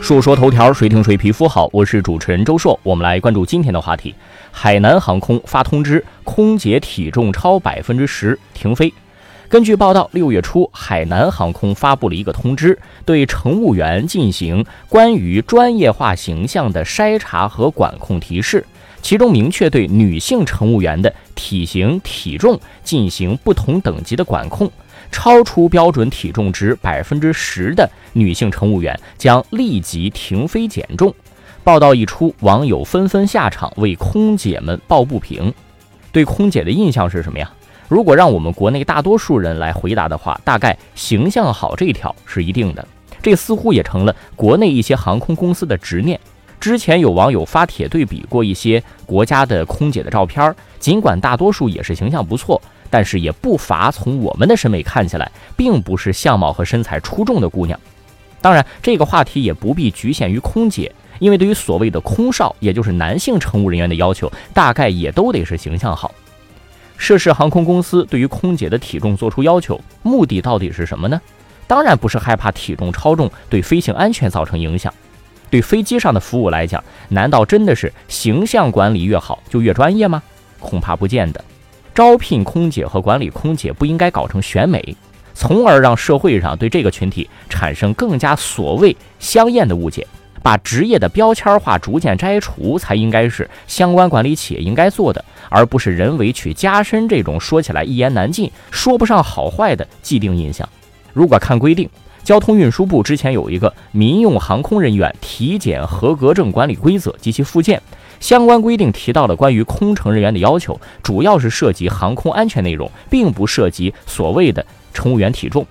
说说头条，谁听谁皮肤好。我是主持人周硕，我们来关注今天的话题：海南航空发通知，空姐体重超百分之十停飞。根据报道，六月初，海南航空发布了一个通知，对乘务员进行关于专业化形象的筛查和管控提示，其中明确对女性乘务员的体型、体重进行不同等级的管控。超出标准体重值百分之十的女性乘务员将立即停飞减重。报道一出，网友纷纷下场为空姐们抱不平。对空姐的印象是什么呀？如果让我们国内大多数人来回答的话，大概形象好这一条是一定的。这似乎也成了国内一些航空公司的执念。之前有网友发帖对比过一些国家的空姐的照片，尽管大多数也是形象不错。但是也不乏从我们的审美看起来，并不是相貌和身材出众的姑娘。当然，这个话题也不必局限于空姐，因为对于所谓的空少，也就是男性乘务人员的要求，大概也都得是形象好。涉事航空公司对于空姐的体重做出要求，目的到底是什么呢？当然不是害怕体重超重对飞行安全造成影响。对飞机上的服务来讲，难道真的是形象管理越好就越专业吗？恐怕不见得。招聘空姐和管理空姐不应该搞成选美，从而让社会上对这个群体产生更加所谓香艳的误解。把职业的标签化逐渐摘除，才应该是相关管理企业应该做的，而不是人为去加深这种说起来一言难尽、说不上好坏的既定印象。如果看规定，交通运输部之前有一个民用航空人员体检合格证管理规则及其附件。相关规定提到了关于空乘人员的要求，主要是涉及航空安全内容，并不涉及所谓的乘务员体重。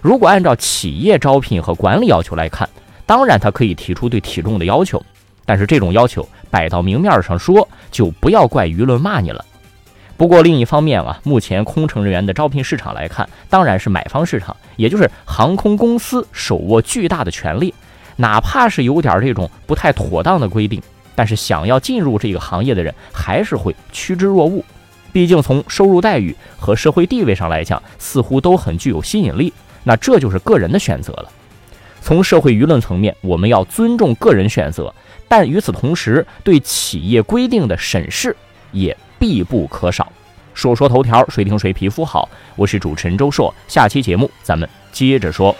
如果按照企业招聘和管理要求来看，当然他可以提出对体重的要求，但是这种要求摆到明面上说，就不要怪舆论骂你了。不过另一方面啊，目前空乘人员的招聘市场来看，当然是买方市场，也就是航空公司手握巨大的权利，哪怕是有点这种不太妥当的规定。但是想要进入这个行业的人还是会趋之若鹜，毕竟从收入待遇和社会地位上来讲，似乎都很具有吸引力。那这就是个人的选择了。从社会舆论层面，我们要尊重个人选择，但与此同时，对企业规定的审视也必不可少。说说头条，谁听谁皮肤好？我是主持人周硕，下期节目咱们接着说。